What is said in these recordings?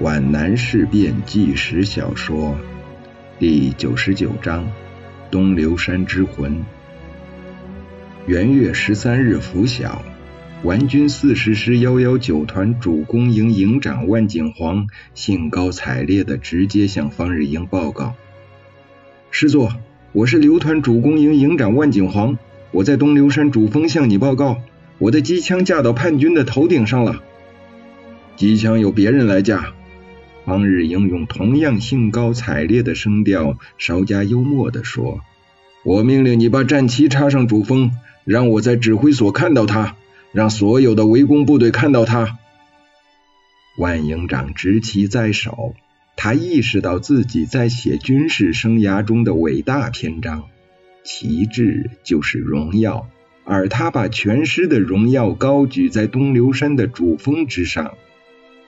皖南事变纪实小说第九十九章：东流山之魂。元月十三日拂晓，皖军四十师幺幺九团主攻营营长万景煌兴高采烈地直接向方日英报告：“师座，我是刘团主攻营营长万景煌，我在东流山主峰向你报告，我的机枪架到叛军的头顶上了。机枪由别人来架。”方日英用同样兴高采烈的声调，稍加幽默地说：“我命令你把战旗插上主峰，让我在指挥所看到它，让所有的围攻部队看到它。”万营长执旗在手，他意识到自己在写军事生涯中的伟大篇章。旗帜就是荣耀，而他把全师的荣耀高举在东流山的主峰之上。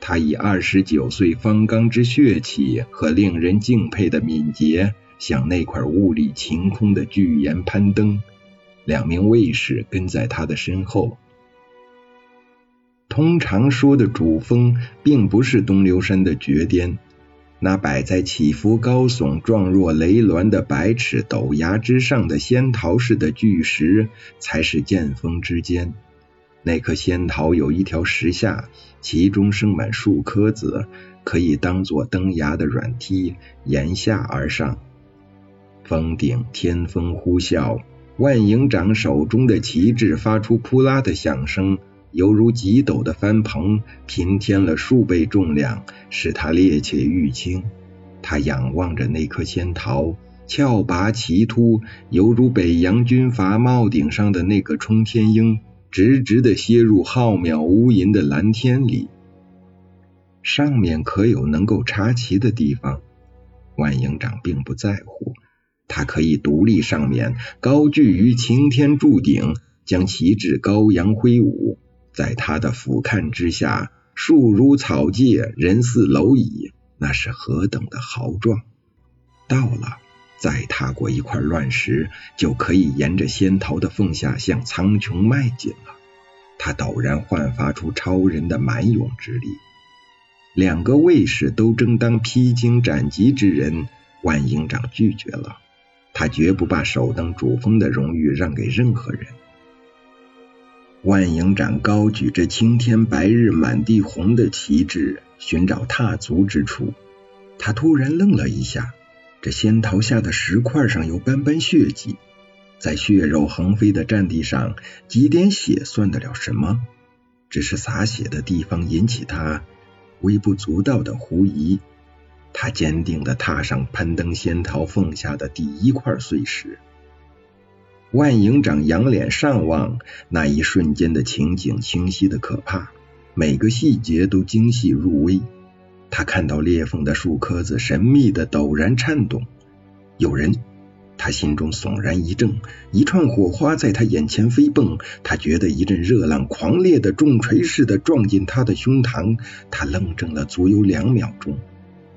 他以二十九岁方刚之血气和令人敬佩的敏捷，向那块雾里晴空的巨岩攀登。两名卫士跟在他的身后。通常说的主峰，并不是东流山的绝巅，那摆在起伏高耸、状若雷峦的百尺陡崖之上的仙桃似的巨石，才是剑峰之尖。那棵仙桃有一条石下，其中生满数颗子，可以当做登崖的软梯，沿下而上。峰顶天风呼啸，万营长手中的旗帜发出扑啦的响声，犹如极陡的帆篷，平添了数倍重量，使他趔趄欲倾。他仰望着那颗仙桃，峭拔奇突，犹如北洋军阀帽顶上的那个冲天鹰。直直的楔入浩渺无垠的蓝天里，上面可有能够插旗的地方？万营长并不在乎，他可以独立上面，高踞于擎天柱顶，将旗帜高扬挥舞，在他的俯瞰之下，树如草芥，人似蝼蚁，那是何等的豪壮！到了。再踏过一块乱石，就可以沿着仙桃的缝下向苍穹迈进了。他陡然焕发出超人的蛮勇之力。两个卫士都争当披荆斩棘之人，万营长拒绝了。他绝不把首登主峰的荣誉让给任何人。万营长高举着青天白日满地红的旗帜，寻找踏足之处。他突然愣了一下。这仙桃下的石块上有斑斑血迹，在血肉横飞的战地上，几点血算得了什么？只是洒血的地方引起他微不足道的狐疑。他坚定地踏上攀登仙桃缝下的第一块碎石。万营长仰脸上望，那一瞬间的情景清晰的可怕，每个细节都精细入微。他看到裂缝的树棵子神秘的陡然颤动，有人，他心中悚然一怔，一串火花在他眼前飞蹦，他觉得一阵热浪狂烈的重锤似的撞进他的胸膛，他愣怔了足有两秒钟，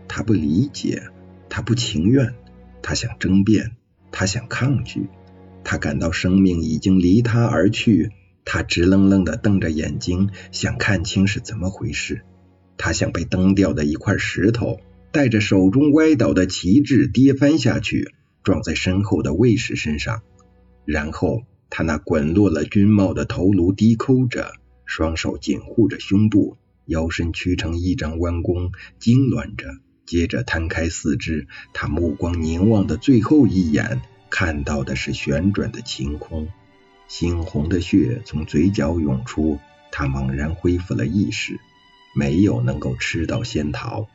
他不理解，他不情愿，他想争辩，他想抗拒，他感到生命已经离他而去，他直愣愣的瞪着眼睛，想看清是怎么回事。他像被蹬掉的一块石头，带着手中歪倒的旗帜跌翻下去，撞在身后的卫士身上。然后他那滚落了军帽的头颅低抠着，双手紧护着胸部，腰身屈成一张弯弓，痉挛着。接着摊开四肢，他目光凝望的最后一眼，看到的是旋转的晴空。猩红的血从嘴角涌出，他猛然恢复了意识。没有能够吃到仙桃。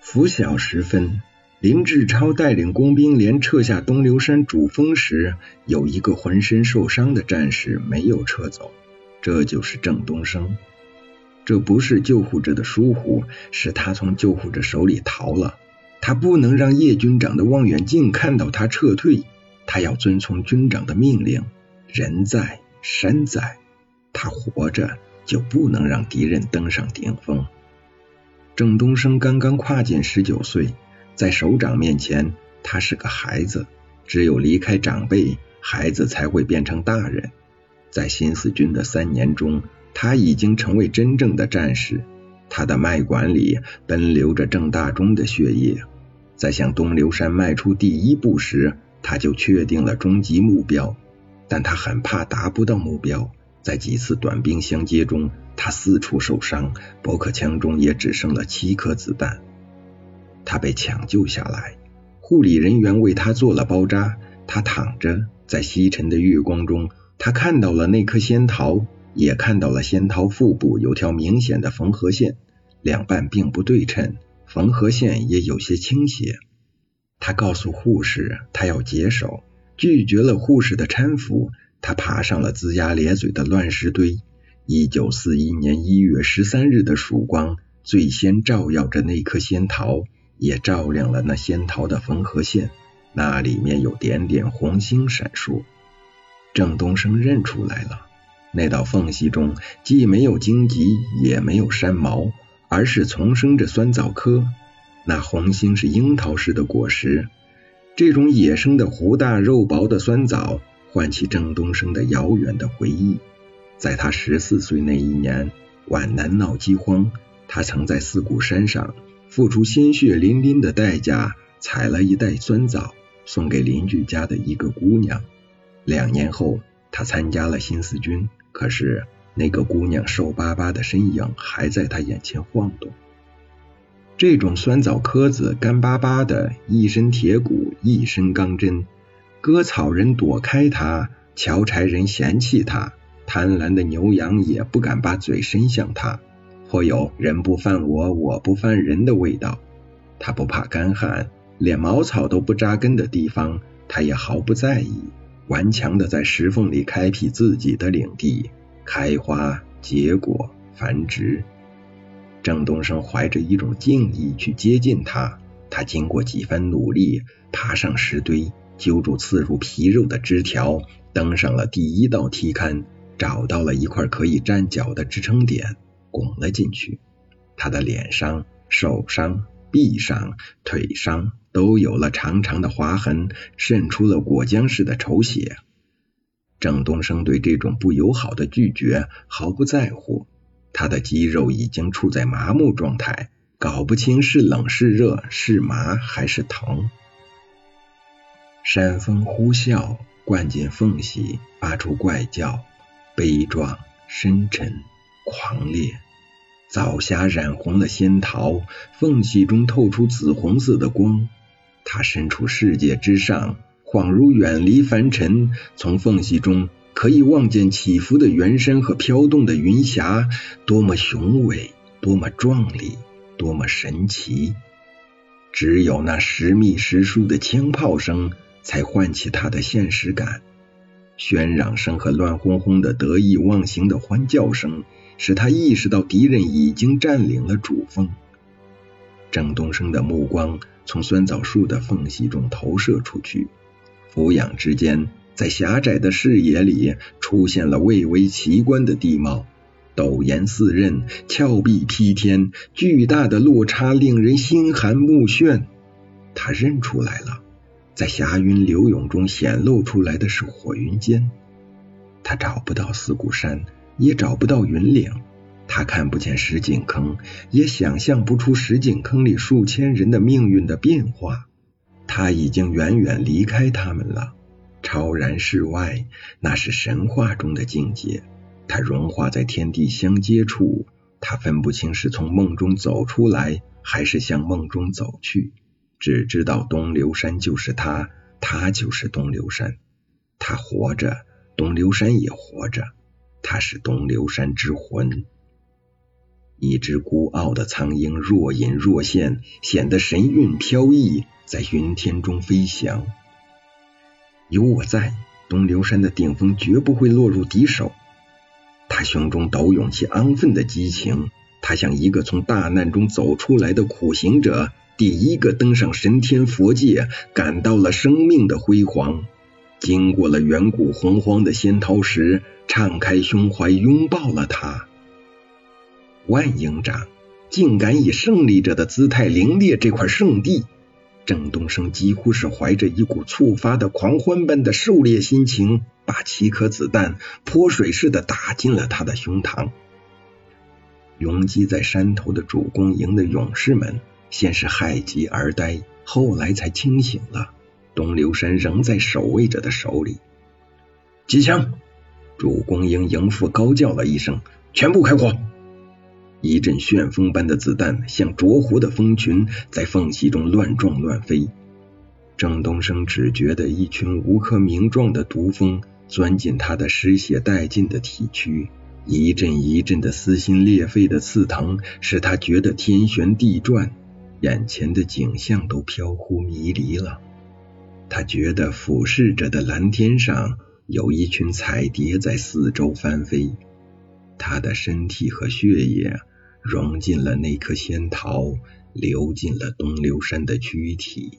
拂晓时分，林志超带领工兵连撤下东流山主峰时，有一个浑身受伤的战士没有撤走，这就是郑东升。这不是救护者的疏忽，是他从救护者手里逃了。他不能让叶军长的望远镜看到他撤退，他要遵从军长的命令。人在山在，他活着。就不能让敌人登上顶峰。郑东升刚刚跨进十九岁，在首长面前，他是个孩子。只有离开长辈，孩子才会变成大人。在新四军的三年中，他已经成为真正的战士。他的脉管里奔流着郑大中的血液。在向东流山迈出第一步时，他就确定了终极目标，但他很怕达不到目标。在几次短兵相接中，他四处受伤，驳壳枪中也只剩了七颗子弹。他被抢救下来，护理人员为他做了包扎。他躺着，在西沉的月光中，他看到了那颗仙桃，也看到了仙桃腹部有条明显的缝合线，两半并不对称，缝合线也有些倾斜。他告诉护士，他要解手，拒绝了护士的搀扶。他爬上了龇牙咧嘴的乱石堆。一九四一年一月十三日的曙光最先照耀着那颗仙桃，也照亮了那仙桃的缝合线，那里面有点点红星闪烁。郑东升认出来了，那道缝隙中既没有荆棘，也没有山毛，而是丛生着酸枣科。那红星是樱桃似的果实，这种野生的核大肉薄的酸枣。唤起郑东升的遥远的回忆，在他十四岁那一年，皖南闹饥荒，他曾在四谷山上付出鲜血淋淋的代价，采了一袋酸枣，送给邻居家的一个姑娘。两年后，他参加了新四军，可是那个姑娘瘦巴巴的身影还在他眼前晃动。这种酸枣壳子干巴巴的，一身铁骨，一身钢针。割草人躲开它，樵柴人嫌弃它，贪婪的牛羊也不敢把嘴伸向它，颇有人不犯我，我不犯人的味道。它不怕干旱，连茅草都不扎根的地方，它也毫不在意，顽强的在石缝里开辟自己的领地，开花结果繁殖。郑东升怀着一种敬意去接近它，他经过几番努力，爬上石堆。揪住刺入皮肉的枝条，登上了第一道梯坎，找到了一块可以站脚的支撑点，拱了进去。他的脸上、手上、臂上、腿上都有了长长的划痕，渗出了果浆似的稠血。郑东升对这种不友好的拒绝毫不在乎，他的肌肉已经处在麻木状态，搞不清是冷是热，是麻还是疼。山风呼啸，灌进缝隙，发出怪叫，悲壮、深沉、狂烈。早霞染红了仙桃，缝隙中透出紫红色的光。他身处世界之上，恍如远离凡尘。从缝隙中可以望见起伏的圆山和飘动的云霞，多么雄伟，多么壮丽，多么神奇！只有那时密时疏的枪炮声。才唤起他的现实感，喧嚷声和乱哄哄的得意忘形的欢叫声，使他意识到敌人已经占领了主峰。郑东升的目光从酸枣树的缝隙中投射出去，俯仰之间，在狭窄的视野里出现了蔚为奇观的地貌，陡岩四刃，峭壁披天，巨大的落差令人心寒目眩。他认出来了。在霞云流涌中显露出来的是火云间，他找不到四谷山，也找不到云岭，他看不见石井坑，也想象不出石井坑里数千人的命运的变化。他已经远远离开他们了，超然世外，那是神话中的境界。他融化在天地相接处，他分不清是从梦中走出来，还是向梦中走去。只知道东流山就是他，他就是东流山。他活着，东流山也活着。他是东流山之魂。一只孤傲的苍鹰若隐若现，显得神韵飘逸，在云天中飞翔。有我在，东流山的顶峰绝不会落入敌手。他胸中抖涌起昂奋的激情，他像一个从大难中走出来的苦行者。第一个登上神天佛界，感到了生命的辉煌，经过了远古洪荒的仙桃石，敞开胸怀拥抱了他。万营长竟敢以胜利者的姿态凌冽这块圣地，郑东升几乎是怀着一股触发的狂欢般的狩猎心情，把七颗子弹泼水似的打进了他的胸膛。拥挤在山头的主公营的勇士们，先是害极而呆，后来才清醒了。东流山仍在守卫者的手里。机枪！主公英营副高叫了一声：“全部开火！”一阵旋风般的子弹像灼糊的蜂群，在缝隙中乱撞乱飞。郑东升只觉得一群无可名状的毒蜂钻进他的失血殆尽的体躯，一阵一阵的撕心裂肺的刺疼，使他觉得天旋地转，眼前的景象都飘忽迷离了。他觉得俯视着的蓝天上有一群彩蝶在四周翻飞。他的身体和血液融进了那颗仙桃，流进了东流山的躯体。